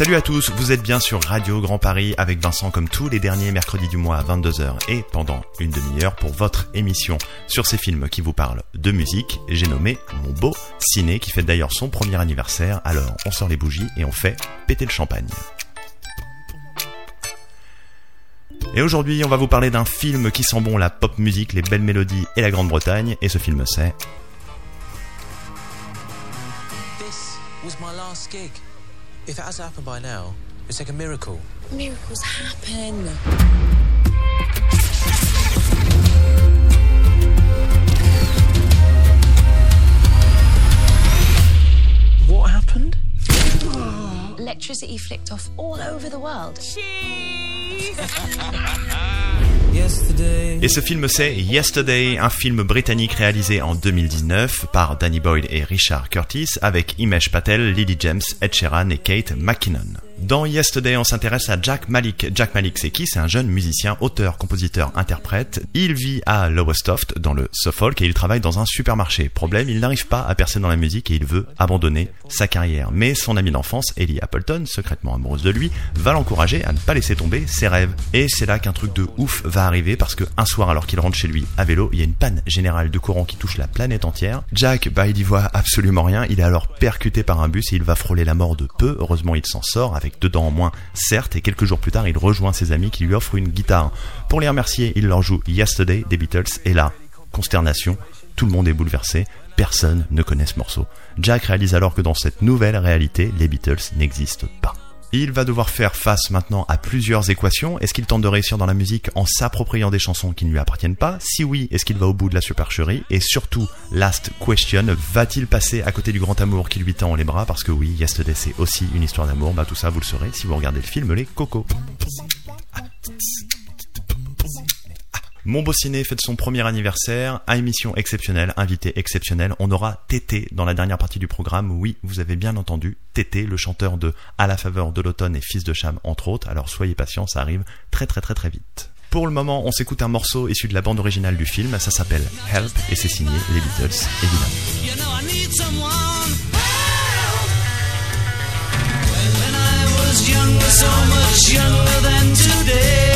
Salut à tous, vous êtes bien sur Radio Grand Paris avec Vincent comme tous les derniers mercredis du mois à 22h et pendant une demi-heure pour votre émission sur ces films qui vous parlent de musique. J'ai nommé mon beau ciné qui fête d'ailleurs son premier anniversaire, alors on sort les bougies et on fait péter le champagne. Et aujourd'hui, on va vous parler d'un film qui sent bon la pop musique, les belles mélodies et la Grande-Bretagne. Et ce film, c'est. If it hasn't happened by now, it's like a miracle. Miracles happen. What happened? Electricity flicked off all over the world. Yesterday. Et ce film c'est Yesterday, un film britannique réalisé en 2019 par Danny Boyle et Richard Curtis avec Imesh Patel, Lily James, Ed Sheeran et Kate McKinnon. Dans Yesterday, on s'intéresse à Jack Malik. Jack Malik, c'est qui? C'est un jeune musicien, auteur, compositeur, interprète. Il vit à Lowestoft, dans le Suffolk, et il travaille dans un supermarché. Problème, il n'arrive pas à percer dans la musique et il veut abandonner sa carrière. Mais son amie d'enfance, Ellie Appleton, secrètement amoureuse de lui, va l'encourager à ne pas laisser tomber ses rêves. Et c'est là qu'un truc de ouf va arriver parce que un soir, alors qu'il rentre chez lui à vélo, il y a une panne générale de courant qui touche la planète entière. Jack, bah, il y voit absolument rien. Il est alors percuté par un bus et il va frôler la mort de peu. Heureusement, il s'en sort avec deux dents en moins, certes, et quelques jours plus tard, il rejoint ses amis qui lui offrent une guitare. Pour les remercier, il leur joue Yesterday des Beatles, et là, consternation, tout le monde est bouleversé, personne ne connaît ce morceau. Jack réalise alors que dans cette nouvelle réalité, les Beatles n'existent pas. Il va devoir faire face maintenant à plusieurs équations. Est-ce qu'il tente de réussir dans la musique en s'appropriant des chansons qui ne lui appartiennent pas? Si oui, est-ce qu'il va au bout de la supercherie? Et surtout, last question, va-t-il passer à côté du grand amour qui lui tend les bras? Parce que oui, Yesterday c'est aussi une histoire d'amour. Bah tout ça, vous le saurez si vous regardez le film Les Cocos. Mon beau ciné fête son premier anniversaire, à émission exceptionnelle, invité exceptionnel. On aura Tété dans la dernière partie du programme. Oui, vous avez bien entendu, Tété, le chanteur de À la faveur de l'automne et Fils de Cham, entre autres. Alors soyez patients, ça arrive très très très très vite. Pour le moment, on s'écoute un morceau issu de la bande originale du film. Ça s'appelle Help et c'est signé les Beatles, évidemment. You Was younger, so much younger than today.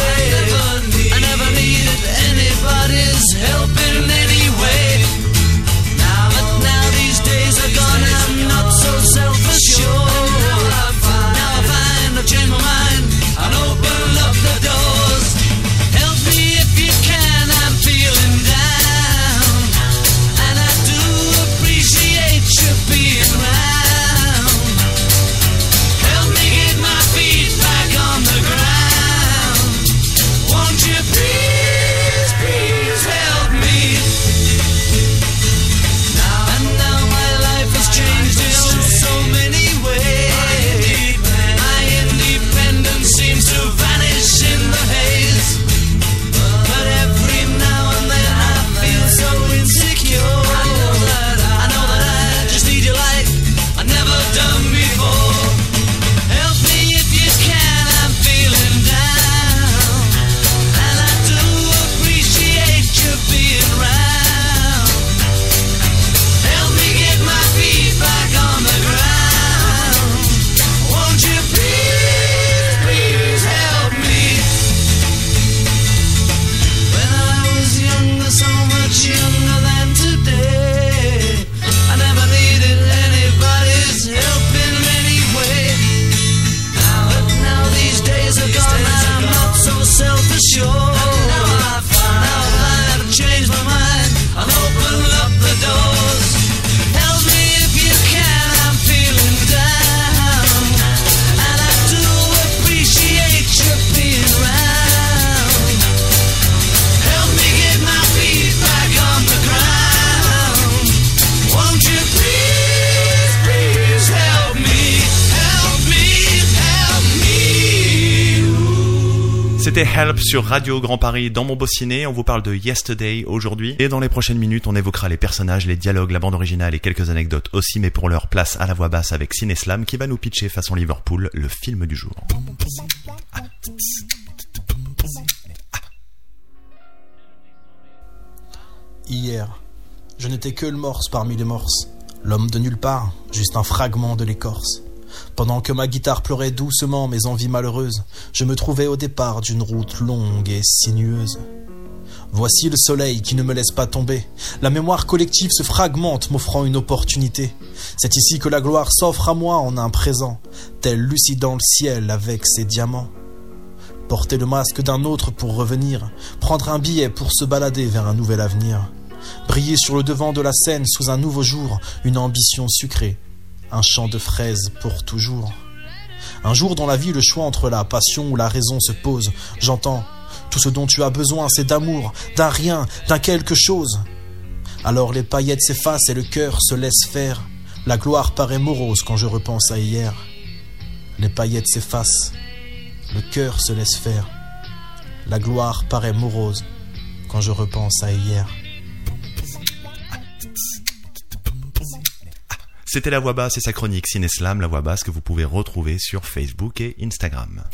I never, needed anybody's help in any way. Now, but now these days are gone, I'm not so self-assured. Now I find I've changed my mind and open C'était Help sur Radio Grand Paris dans mon beau. On vous parle de Yesterday aujourd'hui. Et dans les prochaines minutes, on évoquera les personnages, les dialogues, la bande originale et quelques anecdotes aussi. Mais pour leur place à la voix basse avec Cineslam qui va nous pitcher façon Liverpool le film du jour. Hier, je n'étais que le morse parmi les morses, l'homme de nulle part, juste un fragment de l'écorce. Pendant que ma guitare pleurait doucement mes envies malheureuses, je me trouvais au départ d'une route longue et sinueuse. Voici le soleil qui ne me laisse pas tomber. La mémoire collective se fragmente, m'offrant une opportunité. C'est ici que la gloire s'offre à moi en un présent, tel lucide dans le ciel avec ses diamants. Porter le masque d'un autre pour revenir, prendre un billet pour se balader vers un nouvel avenir. Briller sur le devant de la scène sous un nouveau jour, une ambition sucrée, un champ de fraises pour toujours. Un jour dans la vie, le choix entre la passion ou la raison se pose. J'entends tout ce dont tu as besoin, c'est d'amour, d'un rien, d'un quelque chose. Alors les paillettes s'effacent et le cœur se laisse faire. La gloire paraît morose quand je repense à hier. Les paillettes s'effacent, le cœur se laisse faire. La gloire paraît morose quand je repense à hier. C'était la voix basse et sa chronique Cineslam, la voix basse que vous pouvez retrouver sur Facebook et Instagram.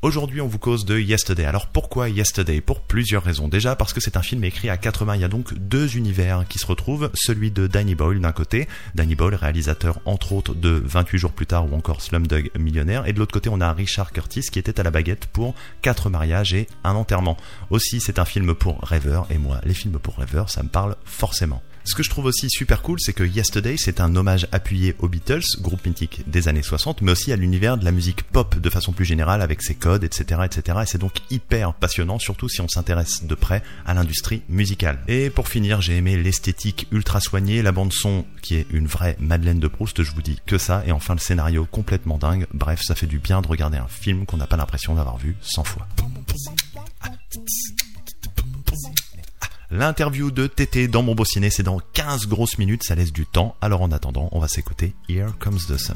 Aujourd'hui, on vous cause de Yesterday. Alors pourquoi Yesterday? Pour plusieurs raisons. Déjà parce que c'est un film écrit à quatre mains. Il y a donc deux univers qui se retrouvent. Celui de Danny Boyle d'un côté, Danny Boyle, réalisateur entre autres de 28 jours plus tard ou encore Slumdog Millionnaire. Et de l'autre côté, on a Richard Curtis qui était à la baguette pour quatre mariages et un enterrement. Aussi, c'est un film pour rêveurs. Et moi, les films pour rêveurs, ça me parle forcément. Ce que je trouve aussi super cool, c'est que Yesterday, c'est un hommage appuyé aux Beatles, groupe mythique des années 60, mais aussi à l'univers de la musique pop de façon plus générale, avec ses codes, etc., etc. Et c'est donc hyper passionnant, surtout si on s'intéresse de près à l'industrie musicale. Et pour finir, j'ai aimé l'esthétique ultra soignée, la bande son qui est une vraie Madeleine de Proust, je vous dis que ça, et enfin le scénario complètement dingue. Bref, ça fait du bien de regarder un film qu'on n'a pas l'impression d'avoir vu 100 fois. L'interview de Tété dans mon beau ciné, c'est dans 15 grosses minutes, ça laisse du temps. Alors en attendant, on va s'écouter Here Comes the Sun.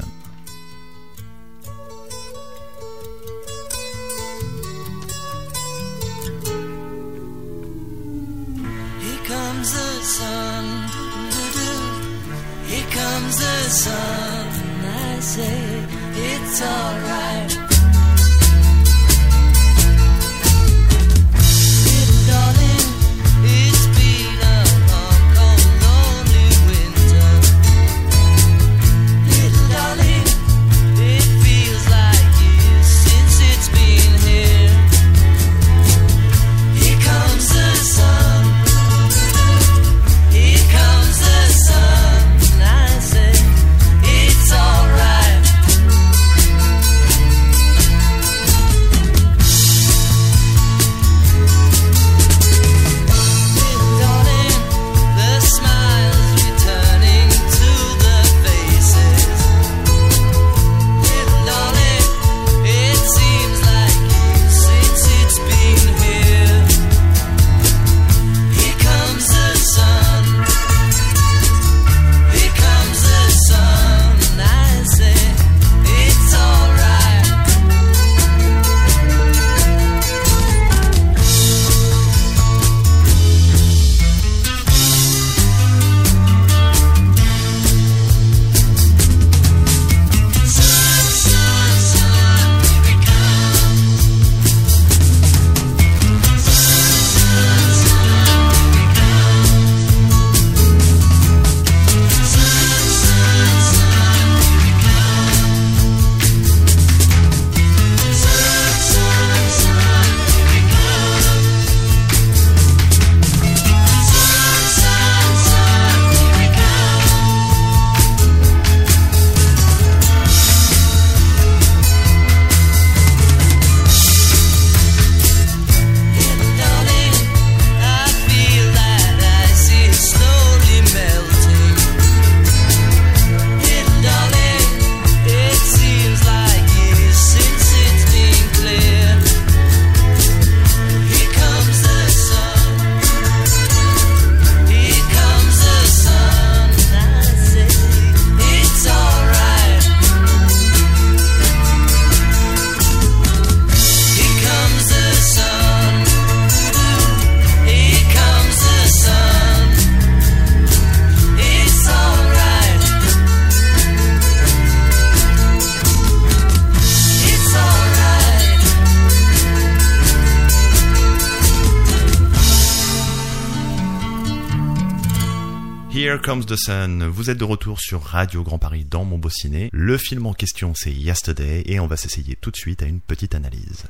Here Comes the Sun. Vous êtes de retour sur Radio Grand Paris dans mon beau ciné. Le film en question c'est Yesterday et on va s'essayer tout de suite à une petite analyse.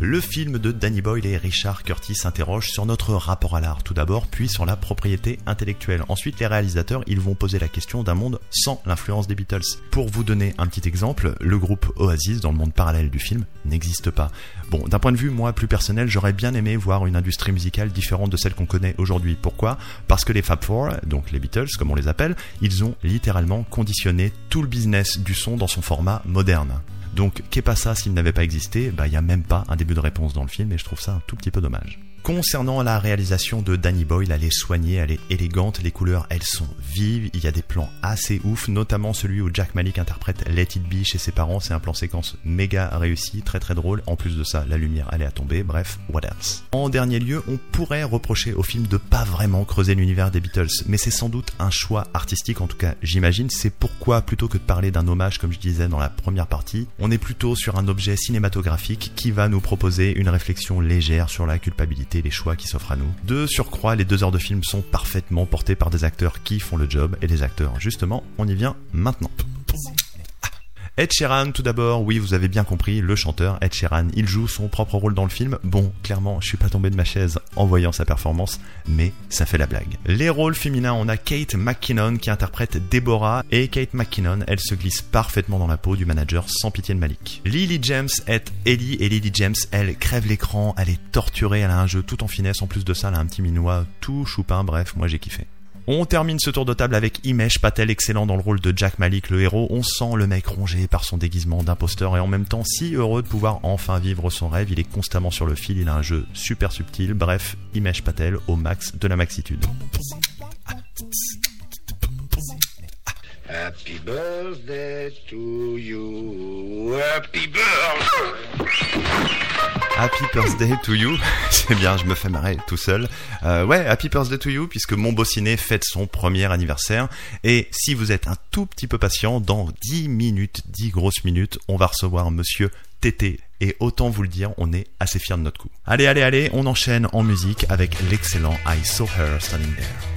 Le film de Danny Boyle et Richard Curtis s'interroge sur notre rapport à l'art tout d'abord, puis sur la propriété intellectuelle. Ensuite, les réalisateurs, ils vont poser la question d'un monde sans l'influence des Beatles. Pour vous donner un petit exemple, le groupe Oasis dans le monde parallèle du film n'existe pas. Bon, d'un point de vue moi plus personnel, j'aurais bien aimé voir une industrie musicale différente de celle qu'on connaît aujourd'hui. Pourquoi? Parce que les Fab Four, donc les Beatles comme on les appelle, ils ont littéralement conditionné tout le business du son dans son format moderne. Donc, qu'est pas ça s'il n'avait pas existé? Bah, il n'y a même pas un début de réponse dans le film et je trouve ça un tout petit peu dommage. Concernant la réalisation de Danny Boyle, elle est soignée, elle est élégante, les couleurs elles sont vives, il y a des plans assez ouf, notamment celui où Jack Malik interprète Let It Be chez ses parents, c'est un plan séquence méga réussi, très très drôle, en plus de ça la lumière est à tomber, bref, what else. En dernier lieu, on pourrait reprocher au film de pas vraiment creuser l'univers des Beatles, mais c'est sans doute un choix artistique, en tout cas j'imagine, c'est pourquoi plutôt que de parler d'un hommage comme je disais dans la première partie, on est plutôt sur un objet cinématographique qui va nous proposer une réflexion légère sur la culpabilité les choix qui s'offrent à nous. De surcroît, les deux heures de film sont parfaitement portées par des acteurs qui font le job, et les acteurs, justement, on y vient maintenant. Ed Sheeran, tout d'abord, oui, vous avez bien compris, le chanteur Ed Sheeran, il joue son propre rôle dans le film. Bon, clairement, je suis pas tombé de ma chaise en voyant sa performance, mais ça fait la blague. Les rôles féminins, on a Kate McKinnon qui interprète Deborah, et Kate McKinnon, elle se glisse parfaitement dans la peau du manager sans pitié de Malik. Lily James est Ellie, et Lily James, elle crève l'écran, elle est torturée, elle a un jeu tout en finesse, en plus de ça, elle a un petit minois tout choupin, bref, moi j'ai kiffé. On termine ce tour de table avec Imesh Patel, excellent dans le rôle de Jack Malik, le héros. On sent le mec rongé par son déguisement d'imposteur et en même temps si heureux de pouvoir enfin vivre son rêve. Il est constamment sur le fil, il a un jeu super subtil. Bref, Imesh Patel au max de la maxitude. Happy birthday to you. Happy birthday. Happy Birthday to You, c'est bien, je me fais marrer tout seul. Euh, ouais, Happy Birthday to You, puisque mon beau ciné fête son premier anniversaire. Et si vous êtes un tout petit peu patient, dans 10 minutes, 10 grosses minutes, on va recevoir monsieur Tété. Et autant vous le dire, on est assez fiers de notre coup. Allez, allez, allez, on enchaîne en musique avec l'excellent I Saw Her Standing There.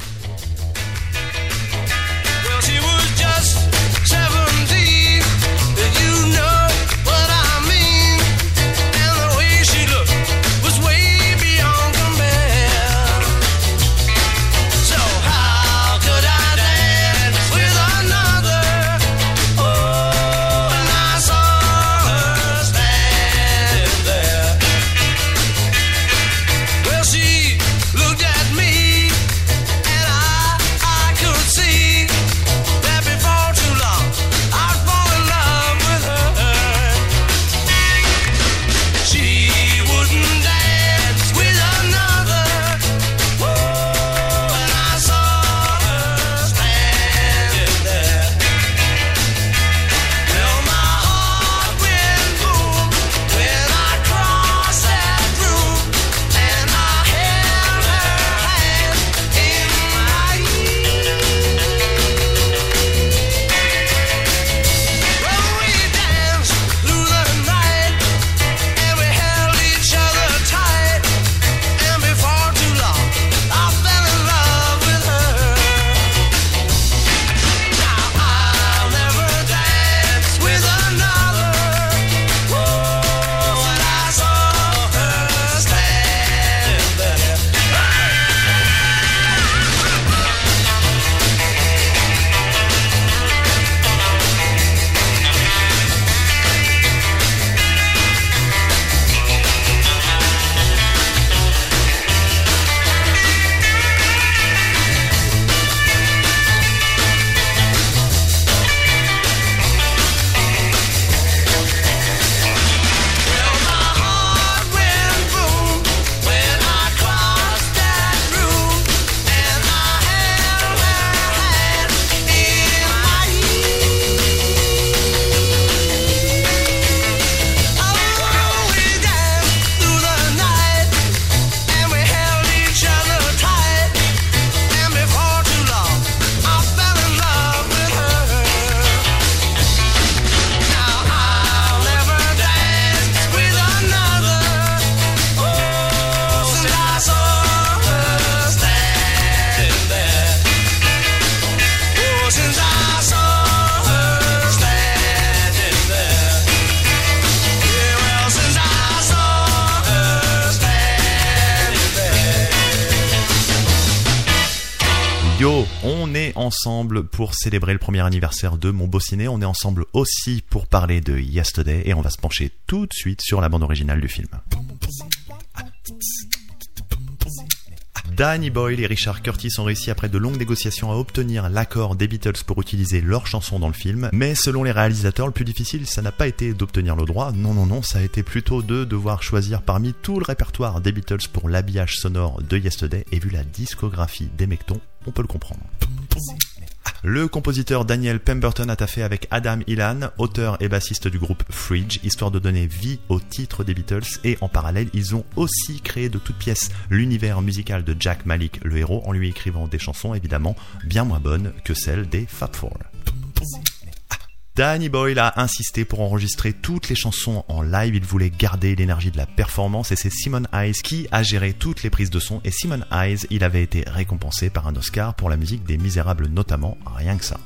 Ensemble pour célébrer le premier anniversaire de Mon Beau Ciné. On est ensemble aussi pour parler de Yesterday et on va se pencher tout de suite sur la bande originale du film. Danny Boyle et Richard Curtis ont réussi après de longues négociations à obtenir l'accord des Beatles pour utiliser leurs chansons dans le film, mais selon les réalisateurs, le plus difficile, ça n'a pas été d'obtenir le droit, non non non, ça a été plutôt de devoir choisir parmi tout le répertoire des Beatles pour l'habillage sonore de Yesterday, et vu la discographie des Mectons, on peut le comprendre. Le compositeur Daniel Pemberton a taffé avec Adam Ilan, auteur et bassiste du groupe Fridge, histoire de donner vie au titre des Beatles, et en parallèle, ils ont aussi créé de toutes pièces l'univers musical de Jack Malik, le héros, en lui écrivant des chansons évidemment bien moins bonnes que celles des Fab Four. Danny Boyle a insisté pour enregistrer toutes les chansons en live. Il voulait garder l'énergie de la performance et c'est Simon Hayes qui a géré toutes les prises de son. Et Simon Hayes, il avait été récompensé par un Oscar pour la musique des Misérables notamment, rien que ça.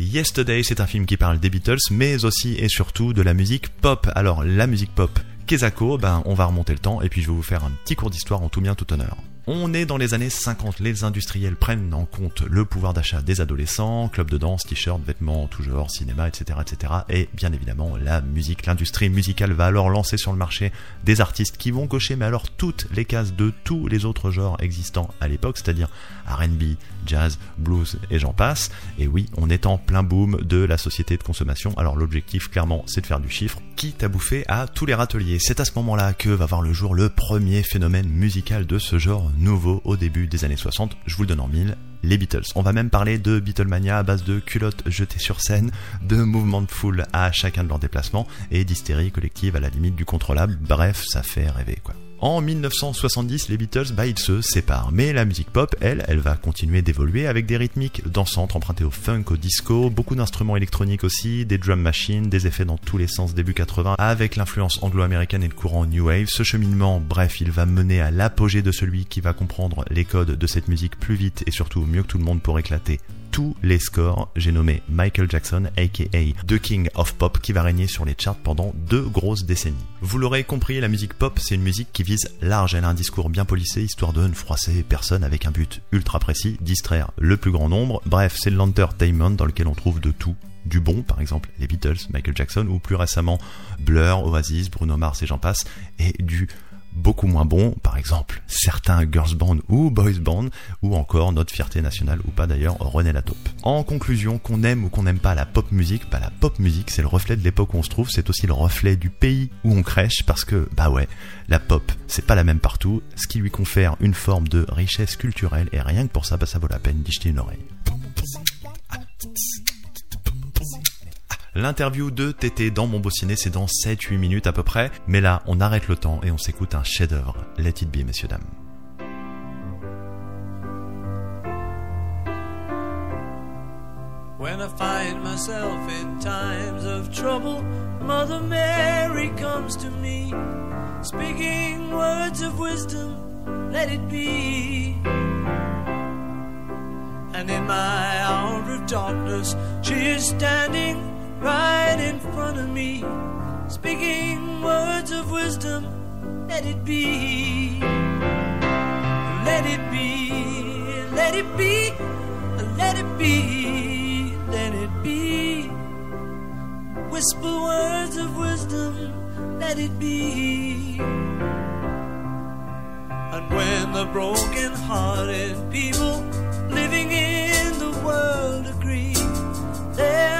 Yesterday, c'est un film qui parle des Beatles, mais aussi et surtout de la musique pop. Alors, la musique pop, Kezako, ben, on va remonter le temps et puis je vais vous faire un petit cours d'histoire en tout bien tout honneur. On est dans les années 50, les industriels prennent en compte le pouvoir d'achat des adolescents, clubs de danse, t-shirts, vêtements, tout genre, cinéma, etc., etc. Et bien évidemment, la musique, l'industrie musicale va alors lancer sur le marché des artistes qui vont cocher, mais alors toutes les cases de tous les autres genres existants à l'époque, c'est-à-dire R&B, jazz, blues et j'en passe. Et oui, on est en plein boom de la société de consommation. Alors l'objectif, clairement, c'est de faire du chiffre, quitte à bouffer à tous les râteliers. C'est à ce moment-là que va voir le jour le premier phénomène musical de ce genre nouveau au début des années 60, je vous le donne en mille, les Beatles. On va même parler de Beatlemania à base de culottes jetées sur scène, de mouvements de foule à chacun de leurs déplacements et d'hystérie collective à la limite du contrôlable. Bref, ça fait rêver quoi. En 1970, les Beatles, bah, ils se séparent. Mais la musique pop, elle, elle va continuer d'évoluer avec des rythmiques dansantes empruntées au funk, au disco, beaucoup d'instruments électroniques aussi, des drum machines, des effets dans tous les sens début 80, avec l'influence anglo-américaine et le courant New Wave. Ce cheminement, bref, il va mener à l'apogée de celui qui va comprendre les codes de cette musique plus vite et surtout mieux que tout le monde pour éclater tous les scores, j'ai nommé Michael Jackson, aka The King of Pop, qui va régner sur les charts pendant deux grosses décennies. Vous l'aurez compris, la musique pop, c'est une musique qui vise large, elle a un discours bien polissé, histoire de ne froisser personne avec un but ultra précis, distraire le plus grand nombre. Bref, c'est l'entertainment dans lequel on trouve de tout, du bon, par exemple les Beatles, Michael Jackson, ou plus récemment Blur, Oasis, Bruno Mars et j'en passe, et du beaucoup moins bon, par exemple certains girls band ou boys band, ou encore notre fierté nationale ou pas d'ailleurs René Lataupe. En conclusion, qu'on aime ou qu'on n'aime pas la pop musique, bah la pop musique c'est le reflet de l'époque où on se trouve, c'est aussi le reflet du pays où on crèche parce que bah ouais, la pop c'est pas la même partout, ce qui lui confère une forme de richesse culturelle et rien que pour ça bah ça vaut la peine d'y jeter une oreille. L'interview de Tété dans mon beau ciné, c'est dans 7-8 minutes à peu près. Mais là, on arrête le temps et on s'écoute un chef-d'œuvre. Let it be, messieurs, dames. When I find myself in times of trouble, Mother Mary comes to me, speaking words of wisdom, let it be. And in my hour of darkness, she is standing right in front of me, speaking words of wisdom, let it be. Let it be, let it be, let it be, let it be. Whisper words of wisdom, let it be. And when the broken hearted people living in the world agree, there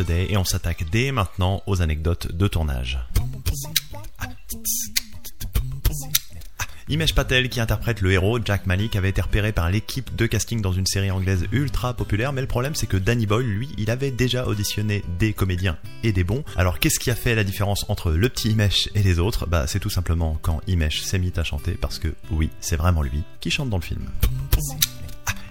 Yesterday et on s'attaque dès maintenant aux anecdotes de tournage. Imesh Patel, qui interprète le héros, Jack Malik, avait été repéré par l'équipe de casting dans une série anglaise ultra populaire, mais le problème c'est que Danny Boyle, lui, il avait déjà auditionné des comédiens et des bons. Alors qu'est-ce qui a fait la différence entre le petit Imesh et les autres? Bah c'est tout simplement quand Imesh s'est mis à chanter, parce que oui, c'est vraiment lui qui chante dans le film.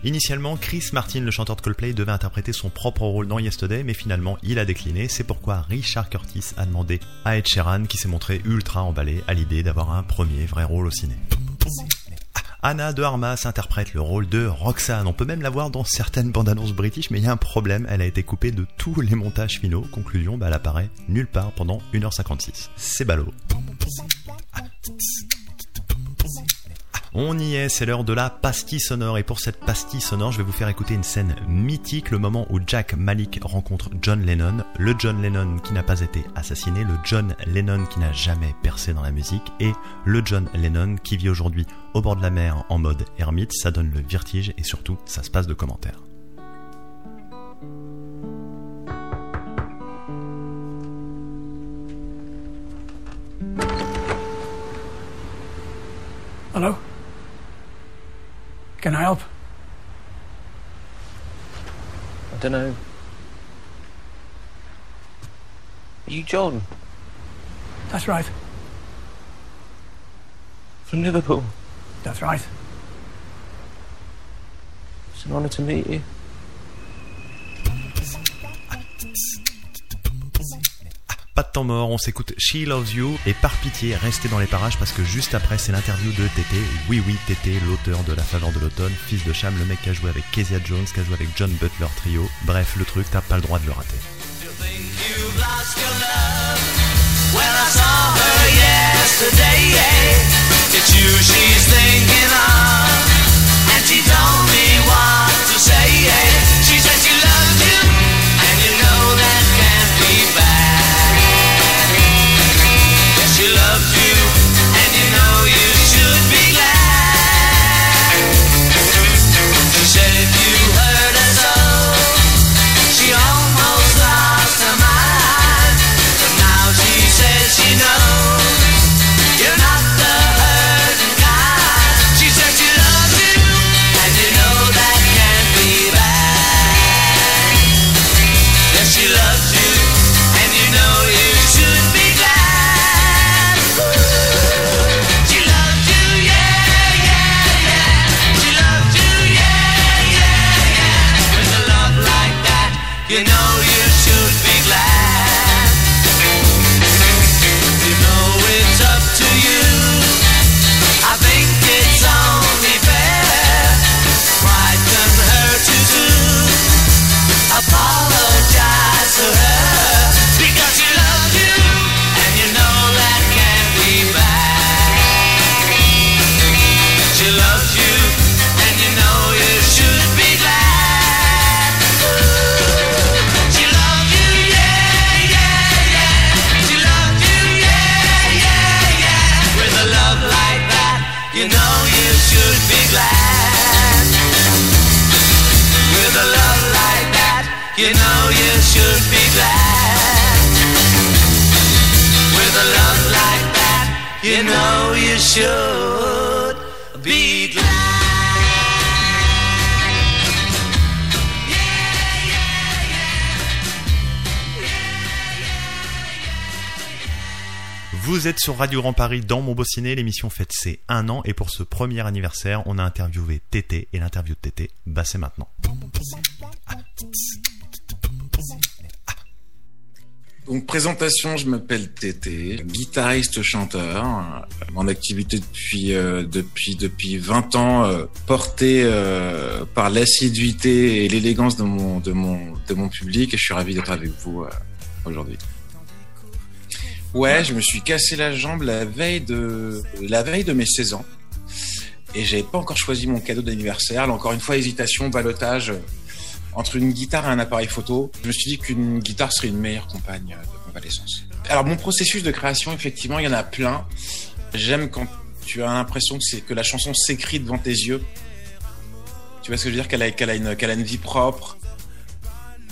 Initialement, Chris Martin, le chanteur de Coldplay, devait interpréter son propre rôle dans Yesterday, mais finalement, il a décliné. C'est pourquoi Richard Curtis a demandé à Ed Sheeran, qui s'est montré ultra emballé à l'idée d'avoir un premier vrai rôle au ciné. Anna de Armas interprète le rôle de Roxanne. On peut même la voir dans certaines bandes annonces british, mais il y a un problème, elle a été coupée de tous les montages finaux. Conclusion, bah, elle apparaît nulle part pendant 1h56. C'est ballot. On y est, c'est l'heure de la pastille sonore et pour cette pastille sonore, je vais vous faire écouter une scène mythique, le moment où Jack Malik rencontre John Lennon, le John Lennon qui n'a pas été assassiné, le John Lennon qui n'a jamais percé dans la musique et le John Lennon qui vit aujourd'hui au bord de la mer en mode ermite, ça donne le vertige et surtout ça se passe de commentaires. Hello? Can I help? I don't know. Are you John That's right. from Liverpool? That's right. It's an honour to meet you. Mort, on s'écoute She Loves You et par pitié, restez dans les parages parce que juste après c'est l'interview de Tété. Oui oui, Tété, l'auteur de La Faveur de l'automne, fils de Cham, le mec qui a joué avec Kezia Jones, qui a joué avec John Butler Trio. Bref, le truc, t'as pas le droit de le rater. Vous êtes sur Radio Grand Paris dans Mon Beau Ciné, l'émission fête ses un an et pour ce premier anniversaire, on a interviewé Tété et l'interview de Tété, bah c'est maintenant. Donc présentation, je m'appelle Tété, guitariste chanteur, en activité depuis euh, depuis depuis 20 ans, euh, porté euh, par l'assiduité et l'élégance de mon de mon de mon public et je suis ravi d'être avec vous aujourd'hui. Ouais, je me suis cassé la jambe la veille de la veille de mes 16 ans et j'avais pas encore choisi mon cadeau d'anniversaire. Encore une fois hésitation, balotage euh, entre une guitare et un appareil photo. Je me suis dit qu'une guitare serait une meilleure compagne euh, de convalescence. Alors mon processus de création, effectivement, il y en a plein. J'aime quand tu as l'impression que que la chanson s'écrit devant tes yeux. Tu vois ce que je veux dire? Qu'elle a une vie propre.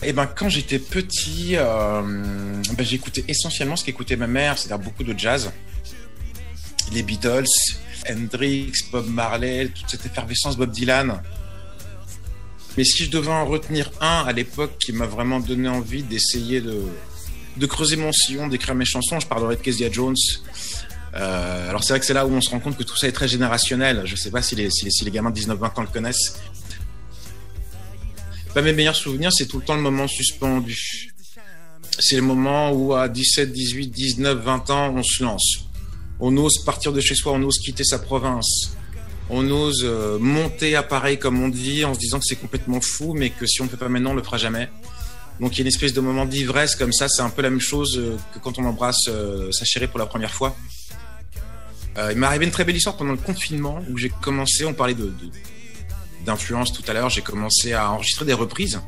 Eh ben, quand j'étais petit, euh, ben, j'écoutais essentiellement ce qu'écoutait ma mère, c'est-à-dire beaucoup de jazz. Les Beatles, Hendrix, Bob Marley, toute cette effervescence Bob Dylan. Mais si je devais en retenir un à l'époque qui m'a vraiment donné envie d'essayer de, de creuser mon sillon, d'écrire mes chansons, je parlerai de Kezia Jones. Euh, alors c'est vrai que c'est là où on se rend compte que tout ça est très générationnel. Je sais pas si les, si les, si les gamins de 19-20 ans le connaissent. Bah, mes meilleurs souvenirs, c'est tout le temps le moment suspendu. C'est le moment où à 17, 18, 19, 20 ans, on se lance. On ose partir de chez soi, on ose quitter sa province. On ose euh, monter à Paris comme on dit en se disant que c'est complètement fou, mais que si on ne fait pas maintenant, on le fera jamais. Donc il y a une espèce de moment d'ivresse comme ça, c'est un peu la même chose euh, que quand on embrasse euh, sa chérie pour la première fois. Il m'est arrivé une très belle histoire pendant le confinement où j'ai commencé, on parlait de, de- d'influence tout à l'heure, j'ai commencé à enregistrer des reprises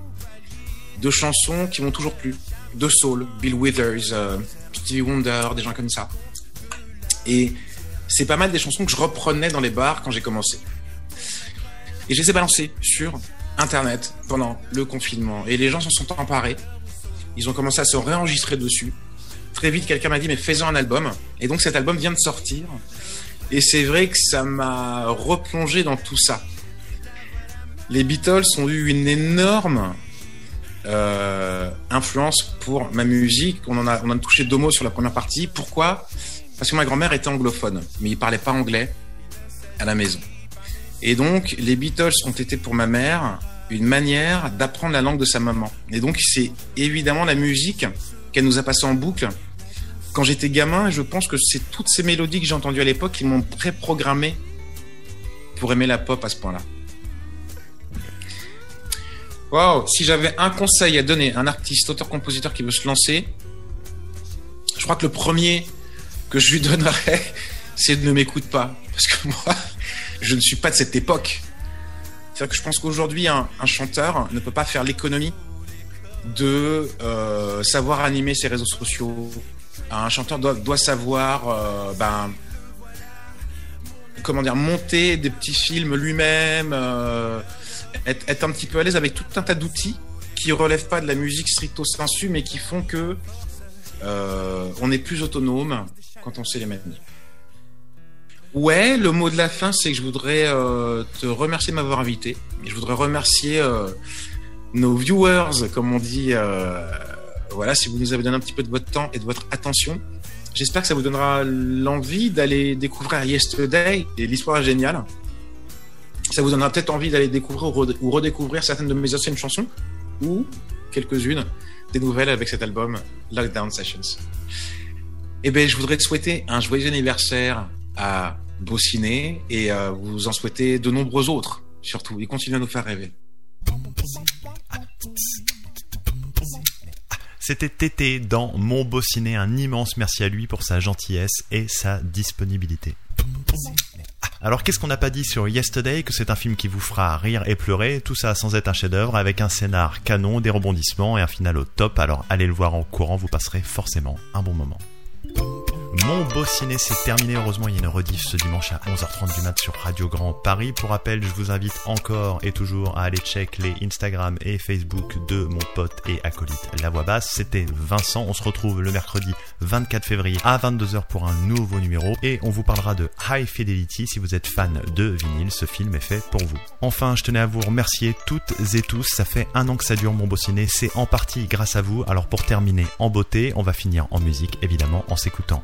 de chansons qui m'ont toujours plu, de soul, Bill Withers, euh, Stevie Wonder, des gens comme ça. Et c'est pas mal des chansons que je reprenais dans les bars quand j'ai commencé. Et je les ai balancées sur Internet pendant le confinement. Et les gens s'en sont emparés. Ils ont commencé à se réenregistrer dessus. Très vite, quelqu'un m'a dit, mais fais-en un album. Et donc cet album vient de sortir. Et c'est vrai que ça m'a replongé dans tout ça. Les Beatles ont eu une énorme euh, influence pour ma musique. On en, a, on a touché deux mots sur la première partie. Pourquoi? Parce que ma grand-mère était anglophone, mais il parlait pas anglais à la maison. Et donc, les Beatles ont été pour ma mère une manière d'apprendre la langue de sa maman. Et donc, c'est évidemment la musique qu'elle nous a passée en boucle. Quand j'étais gamin, je pense que c'est toutes ces mélodies que j'ai entendues à l'époque qui m'ont préprogrammé pour aimer la pop à ce point-là. Wow, si j'avais un conseil à donner à un artiste, auteur-compositeur qui veut se lancer, je crois que le premier que je lui donnerais, c'est de ne m'écoute pas. Parce que moi, je ne suis pas de cette époque. C'est-à-dire que je pense qu'aujourd'hui, un, chanteur ne peut pas faire l'économie de euh, savoir animer ses réseaux sociaux. Un chanteur doit, doit savoir, euh, ben, comment dire, monter des petits films lui-même, euh, être, un petit peu à l'aise avec tout un tas d'outils qui relèvent pas de la musique stricto sensu, mais qui font que euh, on est plus autonome quand on sait les maintenir. Ouais, le mot de la fin, c'est que je voudrais euh, te remercier de m'avoir invité. Je voudrais remercier euh, nos viewers, comme on dit. voilà, si vous nous avez donné un petit peu de votre temps et de votre attention. J'espère que ça vous donnera l'envie d'aller découvrir Yesterday. Et l'histoire géniale. Ça vous donnera peut-être envie d'aller découvrir ou, redécouvrir certaines de mes anciennes chansons ou quelques-unes des nouvelles avec cet album Lockdown Sessions. Eh bien, je voudrais te souhaiter un joyeux anniversaire à Bociné et euh, vous en souhaiter de nombreux autres, surtout. Et continuez à nous faire rêver. C'était Tété dans Mon Beau Ciné. Un immense merci à lui pour sa gentillesse et sa disponibilité. Alors qu'est-ce qu'on n'a pas dit sur Yesterday Que c'est un film qui vous fera rire et pleurer, tout ça sans être un chef-d'œuvre, avec un scénar canon, des rebondissements et un final au top. Alors allez le voir en courant, vous passerez forcément un bon moment. Mon beau ciné, c'est terminé. Heureusement, il y a une rediff ce dimanche à 11h30 du mat sur Radio Grand Paris. Pour rappel, je vous invite encore et toujours à aller check les Instagram et Facebook de mon pote et acolyte La Voix Basse. C'était Vincent. On se retrouve le mercredi 24 février à 22h pour un nouveau numéro et on vous parlera de High Fidelity. Si vous êtes fan de vinyle, ce film est fait pour vous. Enfin, je tenais à vous remercier toutes et tous. Ça fait un an que ça dure mon beau ciné. C'est en partie grâce à vous. Alors pour terminer en beauté, on va finir en musique, évidemment, en s'écoutant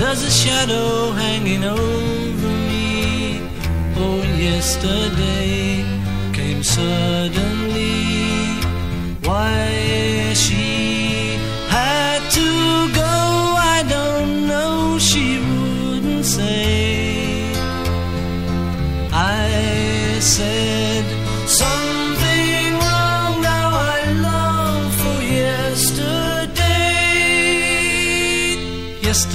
There's a shadow hanging over me. Oh, yesterday came suddenly. Why is she